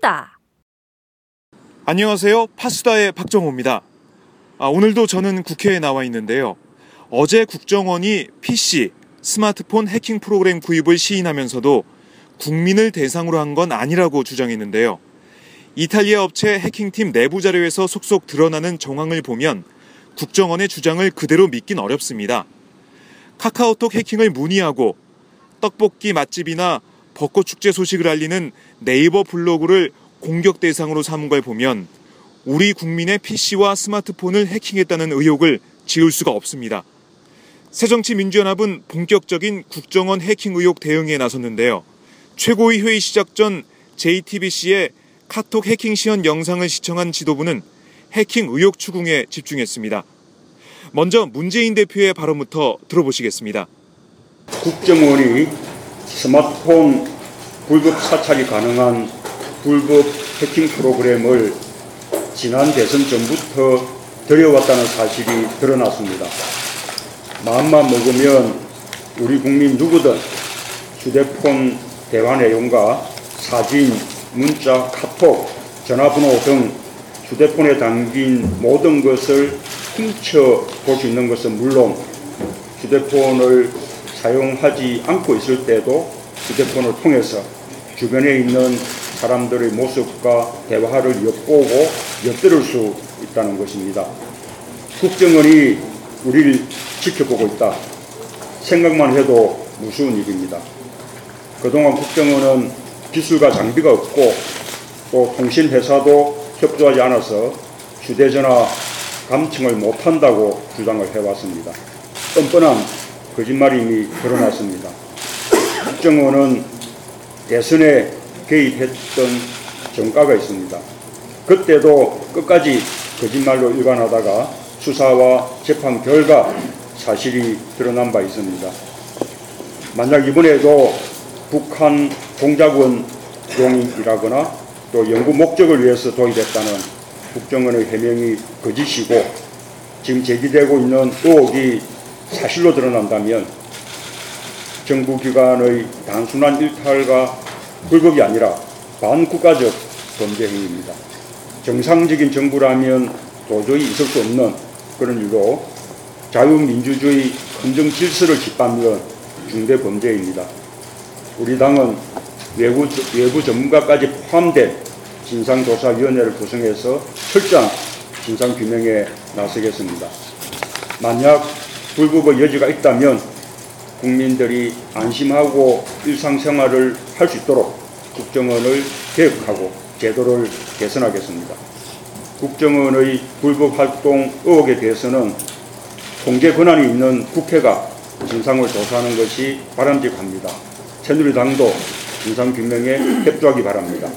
팟수다. 안녕하세요. 파수다의 박정호입니다. 아, 오늘도 저는 국회에 나와 있는데요. 어제 국정원이 PC 스마트폰 해킹 프로그램 구입을 시인하면서도 국민을 대상으로 한 건 아니라고 주장했는데요. 이탈리아 업체 해킹팀 내부 자료에서 속속 드러나는 정황을 보면 국정원의 주장을 그대로 믿긴 어렵습니다. 카카오톡 해킹을 문의하고 떡볶이 맛집이나 벚꽃 축제 소식을 알리는 네이버 블로그를 공격 대상으로 삼은 걸 보면 우리 국민의 PC와 스마트폰을 해킹했다는 의혹을 지울 수가 없습니다. 새정치민주연합은 본격적인 국정원 해킹 의혹 대응에 나섰는데요. 최고위 회의 시작 전 JTBC의 카톡 해킹 시연 영상을 시청한 지도부는 해킹 의혹 추궁에 집중했습니다. 먼저 문재인 대표의 발언부터 들어보시겠습니다. 국정원이 스마트폰 불법 사찰이 가능한 불법 해킹 프로그램을 지난 대선 전부터 들여왔다는 사실이 드러났습니다. 마음만 먹으면 우리 국민 누구든 휴대폰 대화 내용과 사진, 문자, 카톡, 전화번호 등 휴대폰에 담긴 모든 것을 훔쳐 볼 수 있는 것은 물론 휴대폰을 사용하지 않고 있을 때도 휴대폰을 통해서 주변에 있는 사람들의 모습과 대화를 엿보고 엿들을 수 있다는 것입니다. 국정원이 우리를 지켜보고 있다. 생각만 해도 무서운 일입니다. 그동안 국정원은 기술과 장비가 없고 또 통신회사도 협조하지 않아서 휴대전화 감청을 못한다고 주장을 해왔습니다. 뻔뻔한 거짓말임이 드러났습니다. 국정원은 대선에 개입했던 정가가 있습니다. 그때도 끝까지 거짓말로 일관하다가 수사와 재판 결과 사실이 드러난 바 있습니다. 만약 이번에도 북한 공작원 용이라거나 또 연구 목적을 위해서 도입했다는 국정원의 해명이 거짓이고 지금 제기되고 있는 의혹이 사실로 드러난다면 정부기관의 단순한 일탈과 불법이 아니라 반국가적 범죄 행위입니다. 정상적인 정부라면 도저히 있을 수 없는 그런 일로 자유민주주의 헌정 질서를 짓밟는 중대 범죄입니다. 우리 당은 외부, 외부 전문가까지 포함된 진상조사위원회를 구성해서 철저한 진상규명에 나서겠습니다. 만약 불법의 여지가 있다면 국민들이 안심하고 일상생활을 할 수 있도록 국정원을 개혁하고 제도를 개선하겠습니다. 국정원의 불법 활동 의혹에 대해서는 통제 권한이 있는 국회가 진상을 조사하는 것이 바람직합니다. 새누리당도 진상규명에 협조하기 바랍니다.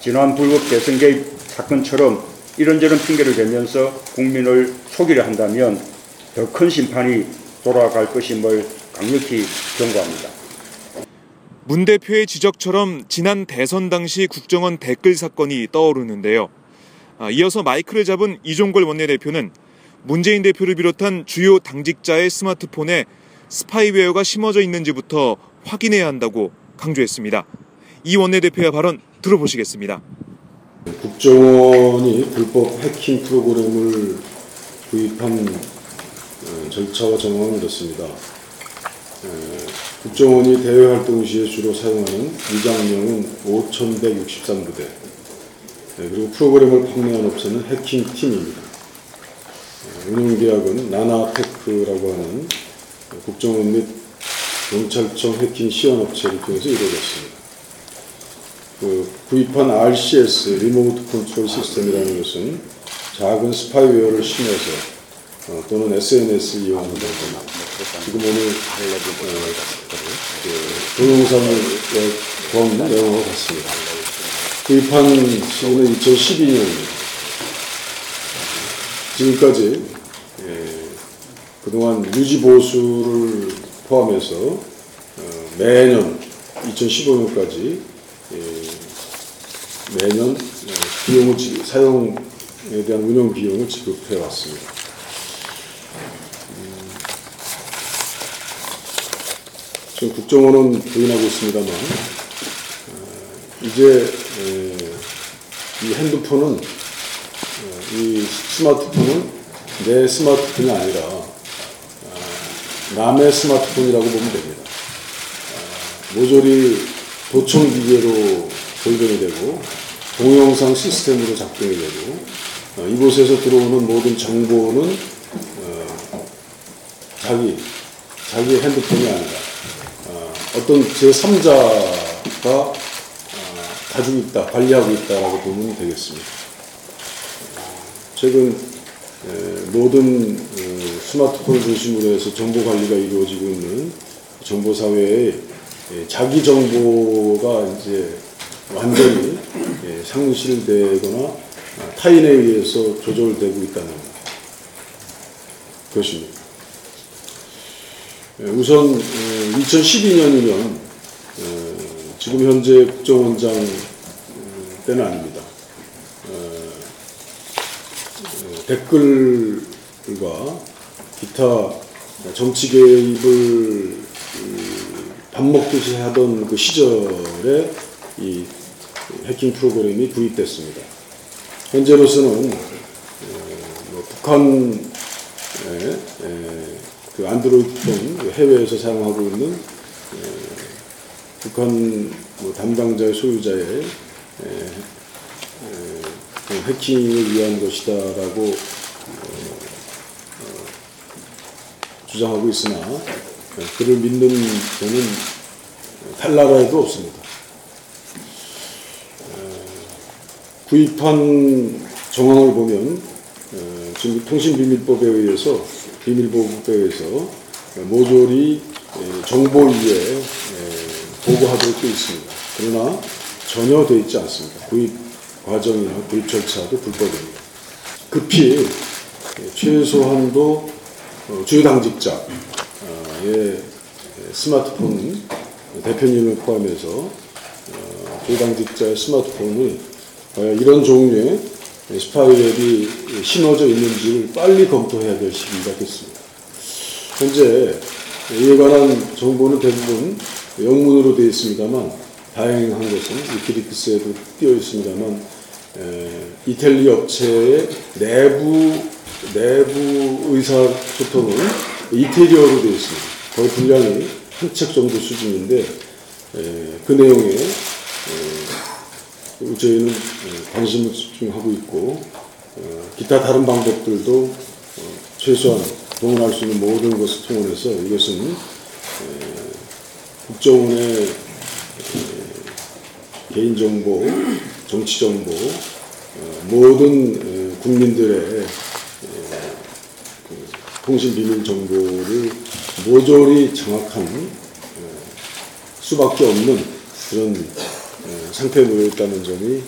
지난 불법 대선 개입 사건처럼 이런저런 핑계를 대면서 국민을 속이려 한다면 더 큰 심판이 돌아갈 것임을 강력히 경고합니다. 문 대표의 지적처럼 지난 대선 당시 국정원 댓글 사건이 떠오르는데요. 아, 이어서 마이크를 잡은 이종걸 원내대표는 문재인 대표를 비롯한 주요 당직자의 스마트폰에 스파이웨어가 심어져 있는지부터 확인해야 한다고 강조했습니다. 이 원내대표의 발언 들어보시겠습니다. 국정원이 불법 해킹 프로그램을 구입한 어, 절차와 정황은 이렇습니다. 국정원이 대외 활동 시에 주로 사용하는 위장명은 5163부대, 그리고 프로그램을 판매한 업체는 해킹팀입니다. 운영계약은 나나테크라고 하는 국정원 및 경찰청 해킹 시연업체를 통해서 이루어졌습니다. 그 구입한 RCS Remote Control System이라는 것은 작은 스파이웨어를 심어서 어, 또는 SNS 이용하는 겁니다. 지금 오늘 어, 그 동영상을 본 내용과 같습니다. 구입한 시기는 2012년입니다. 지금까지 예, 그동안 유지 보수를 포함해서 어, 매년 2015년까지 매년 어, 비용을 지- 사용에 대한 운영 비용을 지급해 왔습니다. 지금 국정원은 부인하고 있습니다만 어, 이제 에, 이 핸드폰은 어, 이 스마트폰은 내 스마트폰이 아니라 어, 남의 스마트폰이라고 보면 됩니다. 어, 모조리 도청 기계로 돌변이 되고 동영상 시스템으로 작동이 되고 어, 이곳에서 들어오는 모든 정보는 어, 자기 자기 핸드폰이 아니라 어, 어떤 제 3자가 어, 가지고 있다, 관리하고 있다라고 보면 되겠습니다. 최근 에, 모든 어, 스마트폰을 중심으로 해서 정보 관리가 이루어지고 있는 정보 사회에 에, 자기 정보가 이제 완전히 예, 상실되거나 아, 타인에 의해서 조절되고 있다는 것입니다. 예, 우선 2012년이면 지금 현재 국정원장 어, 때는 아닙니다. 어, 댓글과 기타 정치 개입을 음, 밥 먹듯이 하던 그 시절에 이 해킹 프로그램이 구입됐습니다. 현재로서는 어, 뭐 북한 그 안드로이드 폰 해외에서 사용하고 있는 에, 북한 뭐 담당자의 소유자의 에, 에, 그 해킹을 위한 것이다라고 어, 어, 주장하고 있으나 에, 그를 믿는 저는 탈나라에도 없습니다. 에, 구입한 정황을 보면 에, 지금 통신비밀법에 의해서 비밀보호법에 의해서 모조리 에, 정보위에 에, 보고하도록 되어 있습니다. 그러나 전혀 되어 있지 않습니다. 구입 과정이나 구입 절차도 불법입니다. 급히 에, 최소한도 어, 주요 당직자의 에, 스마트폰 대표님을 포함해서 어, 주요 당직자의 스마트폰이 과연 이런 종류의 스파이웹이 심어져 있는지를 빨리 검토해야 될 시기가 됐습니다. 현재 이에 관한 정보는 대부분 영문으로 되어 있습니다만 다행한 것은 위키리크스에도 띄어 있습니다만 에, 이탈리 업체의 내부 내부 의사소통은 이태리어로 되어 있습니다. 거의 분량이 한 책 정도 수준인데 에, 그 내용에 에, 저희는 에, 관심을 집중하고 있고 어, 기타 다른 방법들도 어, 최소한 동원할 수 있는 모든 것을 통해서 이것은 에, 국정원의 개인정보, 정치정보, 어, 모든 에, 국민들의 에, 그 통신 비밀 정보를 모조리 정확한 에, 수밖에 없는 그런 에, 상태에 놓여 있다는 점이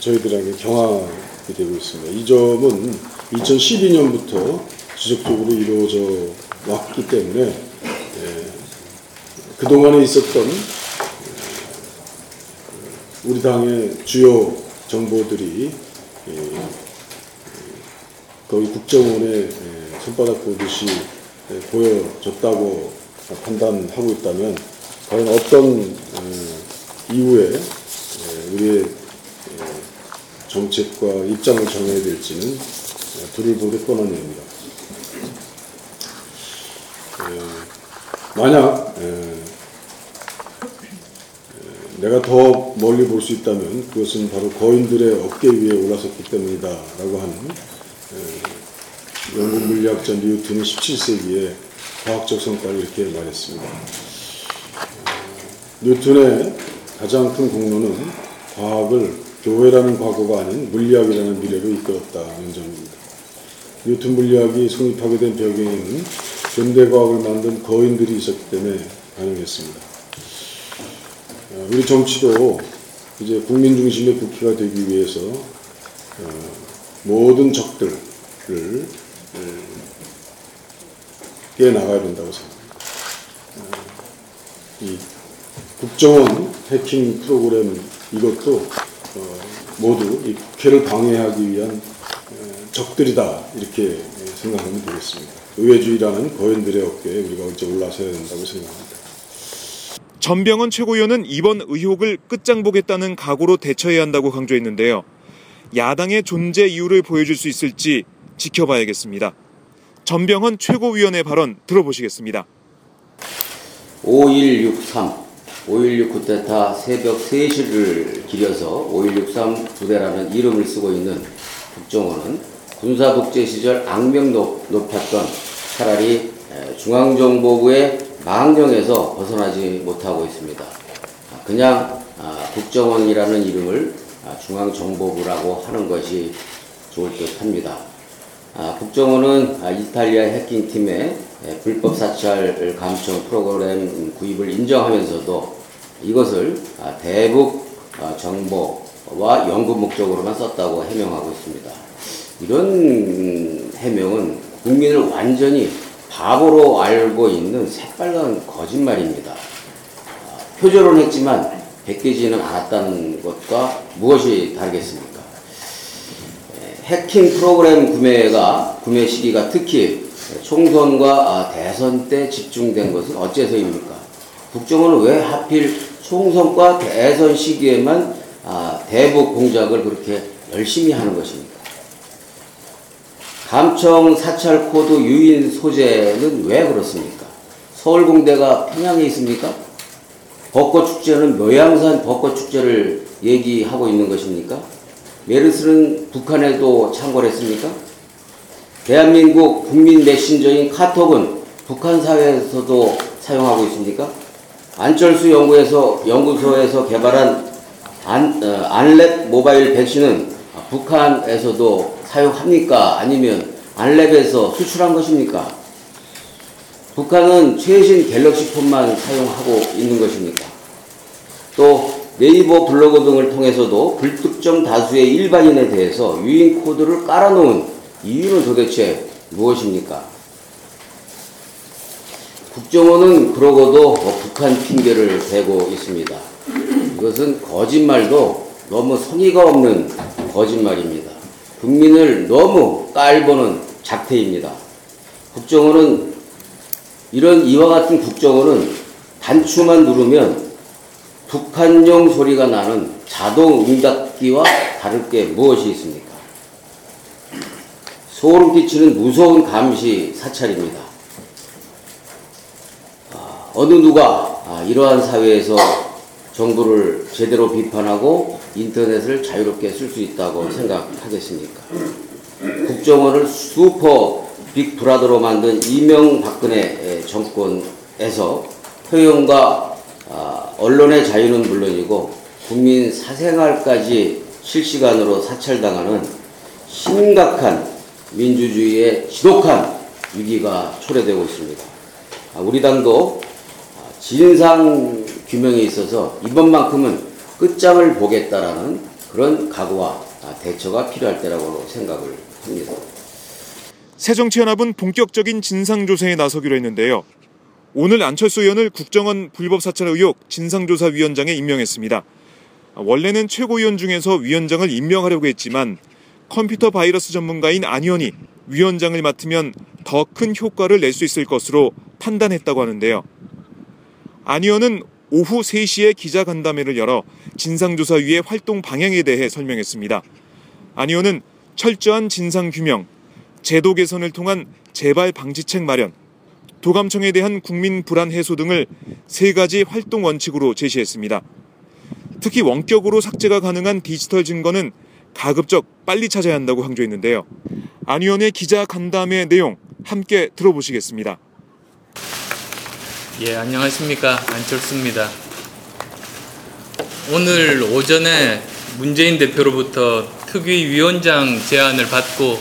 저희들에게 경악이 되고 있습니다. 이 점은 2012년부터 지속적으로 이루어져 왔기 때문에 에, 그동안에 있었던 우리 당의 주요 정보들이 예, 거의 국정원에 예, 손바닥 보듯이 예, 보여졌다고 판단하고 있다면 과연 어떤 어, 이후에 예, 우리의 예, 정책과 입장을 정해야 될지는 예, 둘을 보듯 뻔한 일입니다. 예, 만약 예, 내가 더 멀리 볼 수 있다면 그것은 바로 거인들의 어깨 위에 올라섰기 때문이다 라고 하는 에, 영국 물리학자 뉴턴이 17세기에 과학적 성과를 이렇게 말했습니다. 뉴턴의 가장 큰 공로는 과학을 교회라는 과거가 아닌 물리학이라는 미래로 이끌었다는 점입니다. 뉴턴 물리학이 성립하게 된 배경에는 현대 과학을 만든 거인들이 있었기 때문에 가능했습니다. 어, 우리 정치도 이제 국민 중심의 국회가 되기 위해서 어, 모든 적들을 어, 깨 나가야 된다고 생각합니다. 국정원 해킹 프로그램 이것도 어, 모두 이 국회를 방해하기 위한 어, 적들이다 이렇게 생각하면 되겠습니다. 의회주의라는 거인들의 어깨에 우리가 어째 올라서야 된다고 생각합니다. 전병헌 최고위원은 이번 의혹을 끝장보겠다는 각오로 대처해야 한다고 강조했는데요. 야당의 존재 이유를 보여줄 수 있을지 지켜봐야겠습니다. 전병헌 최고위원의 발언 들어보시겠습니다. 5163, 5.16 쿠데타 새벽 3시를 기려서 5163 부대라는 이름을 쓰고 있는 국정원은 군사 독재 시절 악명 높, 높았던 차라리 에, 중앙정보부의 망령에서 벗어나지 못하고 있습니다. 아, 그냥 아, 국정원이라는 이름을 아, 중앙정보부라고 하는 것이 좋을 듯 합니다. 아, 국정원은 아, 이탈리아 해킹팀의 에, 불법 사찰 감청 프로그램 구입을 인정하면서도 이것을 아, 대북 아, 정보와 연구 목적으로만 썼다고 해명하고 있습니다. 이런 음, 해명은 국민을 완전히 바보로 알고 있는 새빨간 거짓말입니다. 아, 표절은 했지만 베끼지는 않았다는 것과 무엇이 다르겠습니까? 해킹 프로그램 구매가 구매 시기가 특히 총선과 아, 대선 때 집중된 것은 어째서입니까? 국정원은 왜 하필 총선과 대선 시기에만 아, 대북 공작을 그렇게 열심히 하는 것입니까? 감청 사찰 코드 유인 소재는 왜 그렇습니까? 서울공대가 평양에 있습니까? 벚꽃 축제는 묘양산 벚꽃 축제를 얘기하고 있는 것입니까? 메르스는 북한에도 창궐했습니까? 대한민국 국민 메신저인 카톡은 북한 사회에서도 사용하고 있습니까? 안철수 연구에서 연구소에서 개발한 안, 어, 안랩 모바일 백신은 북한에서도 사용합니까? 아니면 안랩에서 수출한 것입니까? 북한은 최신 갤럭시 폰만 사용하고 있는 것입니까? 또 네이버 블로그 등을 통해서도 불특정 다수의 일반인에 대해서 유인 코드를 깔아놓은 이유는 도대체 무엇입니까? 국정원은 그러고도 뭐 북한 핑계를 대고 있습니다. 이것은 거짓말도 너무 성의가 없는 거짓말입니다. 국민을 너무 깔보는 작태입니다. 국정원은 이런 이와 같은 국정원은 단추만 누르면 북한용 소리가 나는 자동 응답기와 다를 게 무엇이 있습니까? 소름 끼치는 무서운 감시 사찰입니다. 아, 어느 누가 아, 이러한 사회에서 정부를 제대로 비판하고 인터넷을 자유롭게 쓸 수 있다고 생각하겠습니까? 국정원을 슈퍼 빅브라더로 만든 이명박근혜 정권에서 표현과 아, 언론의 자유는 물론이고 국민 사생활까지 실시간으로 사찰당하는 심각한 민주주의의 지독한 위기가 초래되고 있습니다. 아, 우리 당도 아, 진상 규명에 있어서 이번만큼은 끝장을 보겠다라는 그런 각오와 아, 대처가 필요할 때라고 생각을 합니다. 새정치연합은 본격적인 진상조사에 나서기로 했는데요. 오늘 안철수 의원을 국정원 불법 사찰 의혹 진상조사위원장에 임명했습니다. 원래는 최고위원 중에서 위원장을 임명하려고 했지만 컴퓨터 바이러스 전문가인 안 의원이 위원장을 맡으면 더 큰 효과를 낼 수 있을 것으로 판단했다고 하는데요. 안 의원은 오후 3시에 기자간담회를 열어 진상조사위의 활동 방향에 대해 설명했습니다. 안 의원은 철저한 진상규명, 제도 개선을 통한 재발 방지책 마련, 도감청에 대한 국민 불안 해소 등을 세 가지 활동 원칙으로 제시했습니다. 특히 원격으로 삭제가 가능한 디지털 증거는 가급적 빨리 찾아야 한다고 강조했는데요. 안 의원의 기자 간담회 내용 함께 들어보시겠습니다. 예, 안녕하십니까. 안철수입니다. 오늘 오전에 문재인 대표로부터 특위위원장 제안을 받고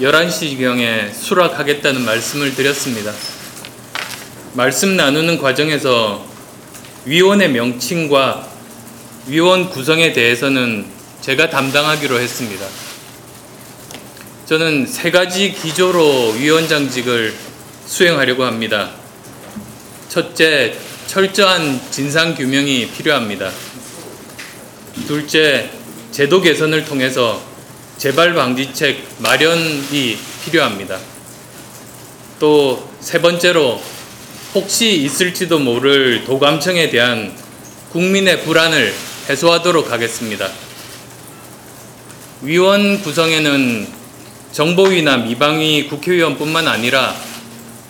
11시경에 수락하겠다는 말씀을 드렸습니다. 말씀 나누는 과정에서 위원의 명칭과 위원 구성에 대해서는 제가 담당하기로 했습니다. 저는 세 가지 기조로 위원장직을 수행하려고 합니다. 첫째, 철저한 진상 규명이 필요합니다. 둘째, 제도 개선을 통해서 재발 방지책 마련이 필요합니다. 또 세 번째로 혹시 있을지도 모를 도감청에 대한 국민의 불안을 해소하도록 하겠습니다. 위원 구성에는 정보위나 미방위 국회의원뿐만 아니라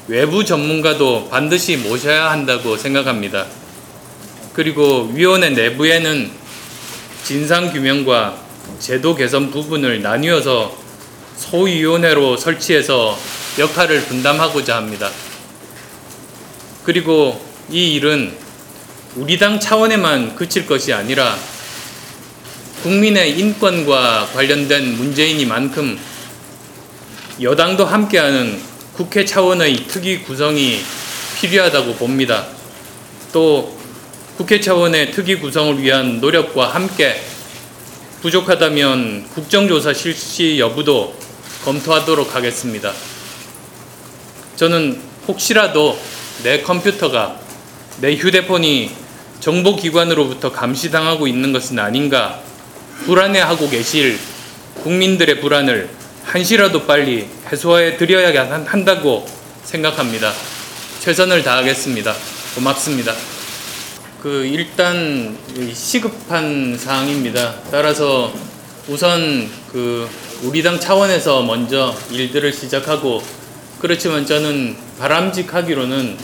외부 전문가도 반드시 모셔야 한다고 생각합니다. 그리고 위원회 내부에는 진상 규명과 제도 개선 부분을 나뉘어서 소위원회로 설치해서 역할을 분담하고자 합니다. 그리고 이 일은 우리 당 차원에만 그칠 것이 아니라 국민의 인권과 관련된 문제이니만큼 여당도 함께하는 국회 차원의 특위 구성이 필요하다고 봅니다. 또 국회 차원의 특위 구성을 위한 노력과 함께 부족하다면 국정조사 실시 여부도 검토하도록 하겠습니다. 저는 혹시라도 내 컴퓨터가 내 휴대폰이 정보기관으로부터 감시당하고 있는 것은 아닌가 불안해하고 계실 국민들의 불안을 한시라도 빨리 해소해 드려야 한- 한다고 생각합니다. 최선을 다하겠습니다. 고맙습니다. 그 일단 이 시급한 사항입니다. 따라서 우선 그 우리 당 차원에서 먼저 일들을 시작하고 그렇지만 저는 바람직하기로는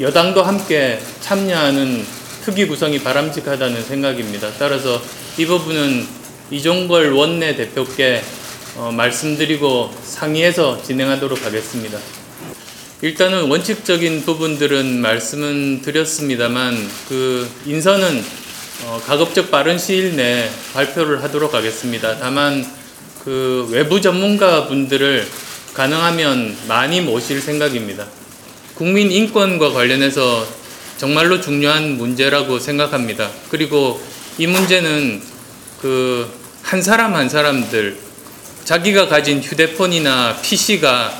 여당도 함께 참여하는 특위 구성이 바람직하다는 생각입니다. 따라서 이 부분은 이종걸 원내 대표께 어, 말씀드리고 상의해서 진행하도록 하겠습니다. 일단은 원칙적인 부분들은 말씀은 드렸습니다만 그 인선은 어, 가급적 빠른 시일 내에 발표를 하도록 하겠습니다. 다만 그 외부 전문가 분들을 가능하면 많이 모실 생각입니다. 국민 인권과 관련해서 정말로 중요한 문제라고 생각합니다. 그리고 이 문제는 그 한 사람 한 사람들 자기가 가진 휴대폰이나 PC가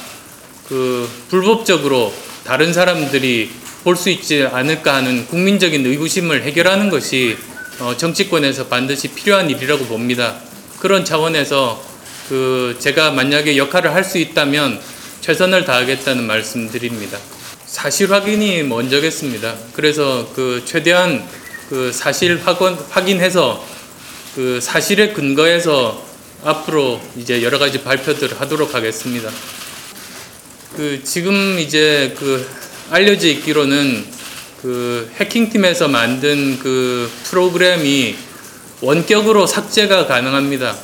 그 불법적으로 다른 사람들이 볼 수 있지 않을까 하는 국민적인 의구심을 해결하는 것이 어, 정치권에서 반드시 필요한 일이라고 봅니다. 그런 차원에서 그 제가 만약에 역할을 할 수 있다면 최선을 다하겠다는 말씀드립니다. 사실 확인이 먼저겠습니다. 그래서 그 최대한 그 사실 확인, 확인해서 그 사실에 근거해서 앞으로 이제 여러 가지 발표들을 하도록 하겠습니다. 그 지금 이제 그 알려져 있기로는 그 해킹팀에서 만든 그 프로그램이 원격으로 삭제가 가능합니다.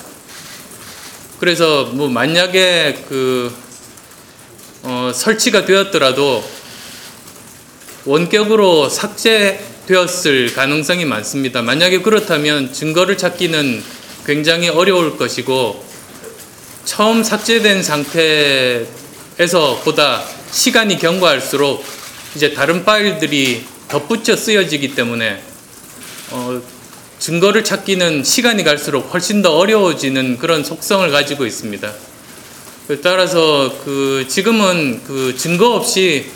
그래서 뭐 만약에 그 어, 설치가 되었더라도 원격으로 삭제되었을 가능성이 많습니다. 만약에 그렇다면 증거를 찾기는 굉장히 어려울 것이고 처음 삭제된 상태에서 보다 시간이 경과할수록 이제 다른 파일들이 덧붙여 쓰여지기 때문에 어, 증거를 찾기는 시간이 갈수록 훨씬 더 어려워지는 그런 속성을 가지고 있습니다. 따라서 그 지금은 그 증거 없이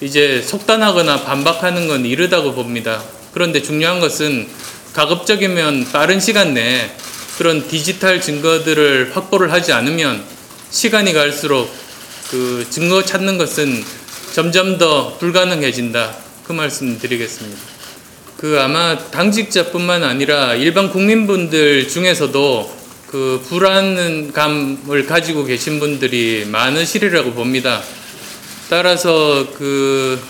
이제 속단하거나 반박하는 건 이르다고 봅니다. 그런데 중요한 것은 가급적이면 빠른 시간 내에 그런 디지털 증거들을 확보를 하지 않으면 시간이 갈수록 그 증거 찾는 것은 점점 더 불가능해진다. 그 말씀 드리겠습니다. 그 아마 당직자뿐만 아니라 일반 국민분들 중에서도 그 불안감을 가지고 계신 분들이 많으시리라고 봅니다. 따라서 그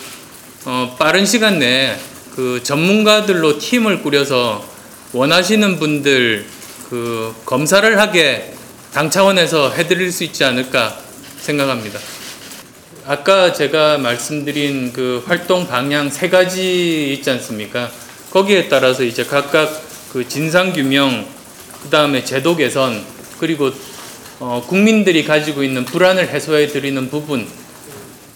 어, 빠른 시간 내에 그 전문가들로 팀을 꾸려서 원하시는 분들 그 검사를 하게 당 차원에서 해드릴 수 있지 않을까 생각합니다. 아까 제가 말씀드린 그 활동 방향 세 가지 있지 않습니까? 거기에 따라서 이제 각각 그 진상 규명, 그 다음에 제도 개선, 그리고 어, 국민들이 가지고 있는 불안을 해소해 드리는 부분이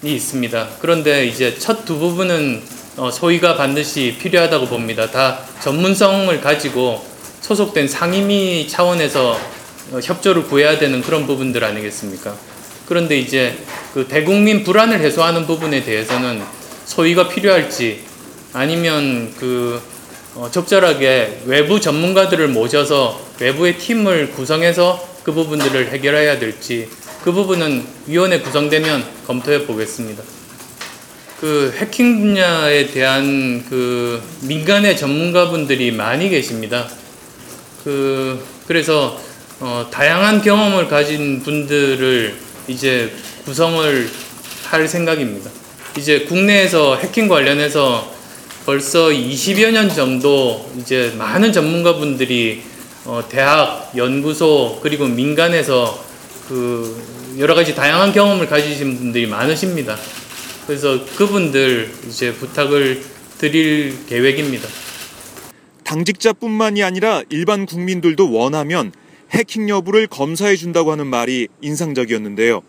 있습니다. 그런데 이제 첫 두 부분은 어, 소위가 반드시 필요하다고 봅니다. 다 전문성을 가지고 소속된 상임위 차원에서 어, 협조를 구해야 되는 그런 부분들 아니겠습니까? 그런데 이제 그 대국민 불안을 해소하는 부분에 대해서는 소위가 필요할지 아니면 그 어, 적절하게 외부 전문가들을 모셔서 외부의 팀을 구성해서 그 부분들을 해결해야 될지 그 부분은 위원회 구성되면 검토해 보겠습니다. 그 해킹 분야에 대한 그 민간의 전문가분들이 많이 계십니다. 그 그래서 어, 다양한 경험을 가진 분들을 이제 구성을 할 생각입니다. 이제 국내에서 해킹 관련해서 벌써 20여 년 정도 이제 많은 전문가분들이 어, 대학, 연구소 그리고 민간에서 그 여러 가지 다양한 경험을 가지신 분들이 많으십니다. 그래서 그분들 이제 부탁을 드릴 계획입니다. 당직자뿐만이 아니라 일반 국민들도 원하면 해킹 여부를 검사해 준다고 하는 말이 인상적이었는데요.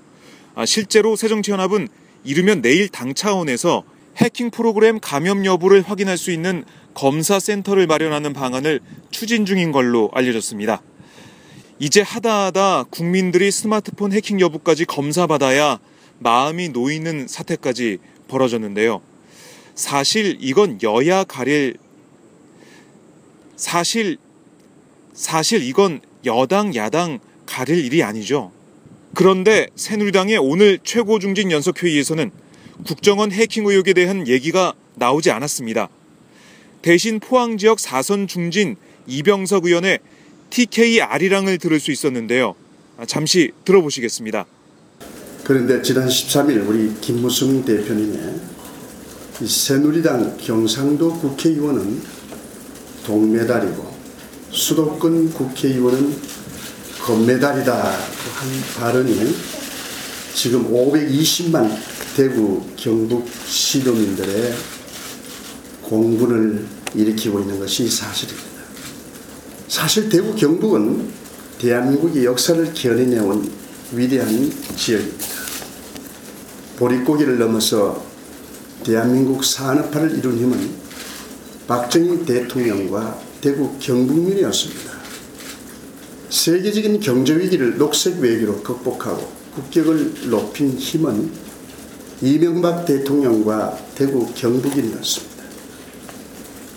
아, 실제로 새정치연합은 이르면 내일 당 차원에서 해킹 프로그램 감염 여부를 확인할 수 있는 검사 센터를 마련하는 방안을 추진 중인 걸로 알려졌습니다. 이제 하다 하다 국민들이 스마트폰 해킹 여부까지 검사받아야 마음이 놓이는 사태까지 벌어졌는데요. 사실 이건 여야 가릴 사실 사실 이건 여당 야당 가릴 일이 아니죠. 그런데 새누리당의 오늘 최고 중진 연석 회의에서는 국정원 해킹 의혹에 대한 얘기가 나오지 않았습니다. 대신 포항 지역 사선 중진 이병석 의원의 TK 아리랑을 들을 수 있었는데요. 아, 잠시 들어보시겠습니다. 그런데 지난 13일 우리 김무성 대표님의 이 새누리당 경상도 국회의원은 동메달이고 수도권 국회의원은 금메달이다 한 발언이 지금 520만 대구 경북 시도민들의 공분을 일으키고 있는 것이 사실입니다. 사실 대구 경북은 대한민국의 역사를 견인해온 위대한 지역입니다. 보릿고개를 넘어서 대한민국 산업화를 이룬 힘은 박정희 대통령과 대구 경북민이었습니다. 세계적인 경제 위기를 녹색 외교로 극복하고 국격을 높인 힘은 이명박 대통령과 대구 경북인이었습니다.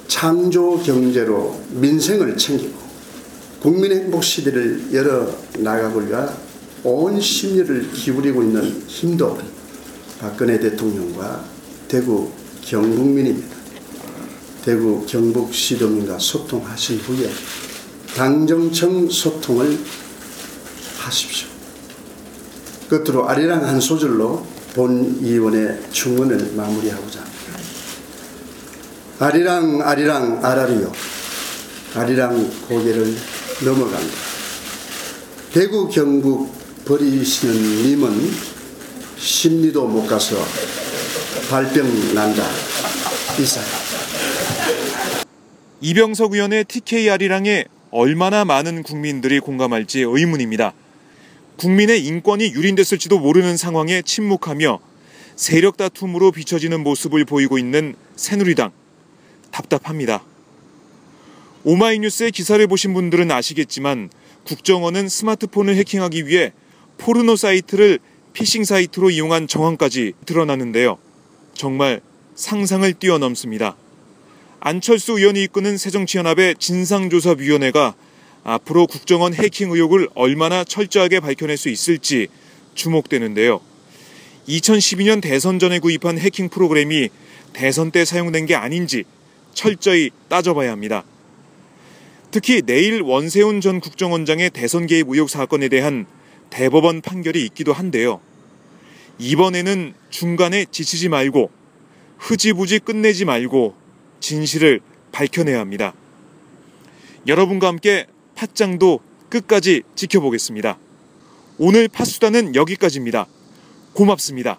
창조 경제로 민생을 챙기고 국민 행복 시대를 열어 나가고자 온 심려를 기울이고 있는 힘도 박근혜 대통령과 대구 경북민입니다. 대구 경북 시도민과 소통하신 후에 당정청 소통을 하십시오. 끝으로 아리랑 한 소절로 본 의원의 충언을 마무리하고자 합니다. 아리랑 아리랑 아라리요 아리랑 고개를 넘어간다. 대구 경북 버리시는 님은 심리도 못 가서 발병 난다. 이상. 이병석 의원의 TK 아리랑에 얼마나 많은 국민들이 공감할지 의문입니다. 국민의 인권이 유린됐을지도 모르는 상황에 침묵하며 세력 다툼으로 비춰지는 모습을 보이고 있는 새누리당. 답답합니다. 오마이뉴스의 기사를 보신 분들은 아시겠지만 국정원은 스마트폰을 해킹하기 위해 포르노 사이트를 피싱 사이트로 이용한 정황까지 드러나는데요. 정말 상상을 뛰어넘습니다. 안철수 의원이 이끄는 새정치연합의 진상조사위원회가 앞으로 국정원 해킹 의혹을 얼마나 철저하게 밝혀낼 수 있을지 주목되는데요. 2012년 대선 전에 구입한 해킹 프로그램이 대선 때 사용된 게 아닌지 철저히 따져봐야 합니다. 특히 내일 원세훈 전 국정원장의 대선 개입 의혹 사건에 대한 대법원 판결이 있기도 한데요. 이번에는 중간에 지치지 말고 흐지부지 끝내지 말고 진실을 밝혀내야 합니다. 여러분과 함께 팟짱도 끝까지 지켜보겠습니다. 오늘 팟수다는 여기까지입니다. 고맙습니다.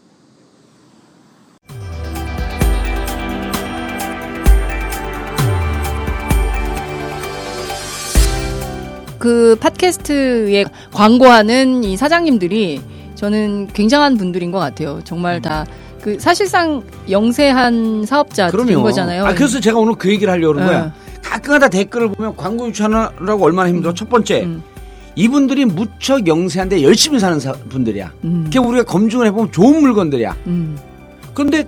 그 팟캐스트에 광고하는 이 사장님들이 저는 굉장한 분들인 것 같아요. 정말 다 그 사실상 영세한 사업자인. 거잖아요. 아, 그래서 제가 오늘 그 얘기를 하려고 그런 예. 거야. 가끔가다 댓글을 보면 광고 유치하느라고 얼마나 힘들어. 첫 번째, 음. 이분들이 무척 영세한데 열심히 사는 사- 분들이야. 음. 그게 우리가 검증을 해보면 좋은 물건들이야. 음. 그런데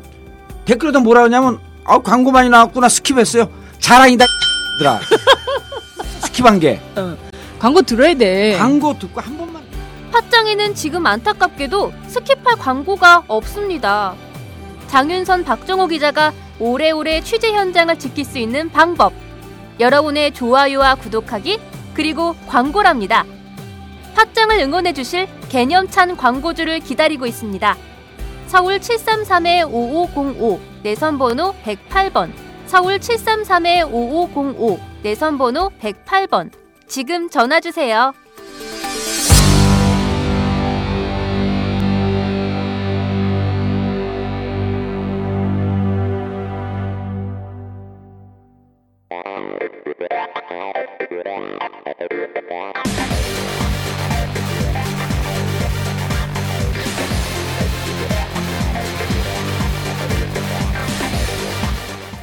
댓글에다 뭐라 하냐면, 아, 광고 많이 나왔구나. skip했어요. 자랑이다. 들아 skip한 게. 광고 들어야 돼. 광고 듣고 한 번만. 팟짱에는 지금 안타깝게도 skip할 광고가 없습니다. 장윤선 박정호 기자가 오래오래 취재 현장을 지킬 수 있는 방법. 여러분의 좋아요와 구독하기 그리고 광고랍니다. 팟짱을 응원해 주실 개념찬 광고주를 기다리고 있습니다. 서울 733-5505 내선번호 108번 서울 733-5505 내선번호 108번 지금 전화 주세요.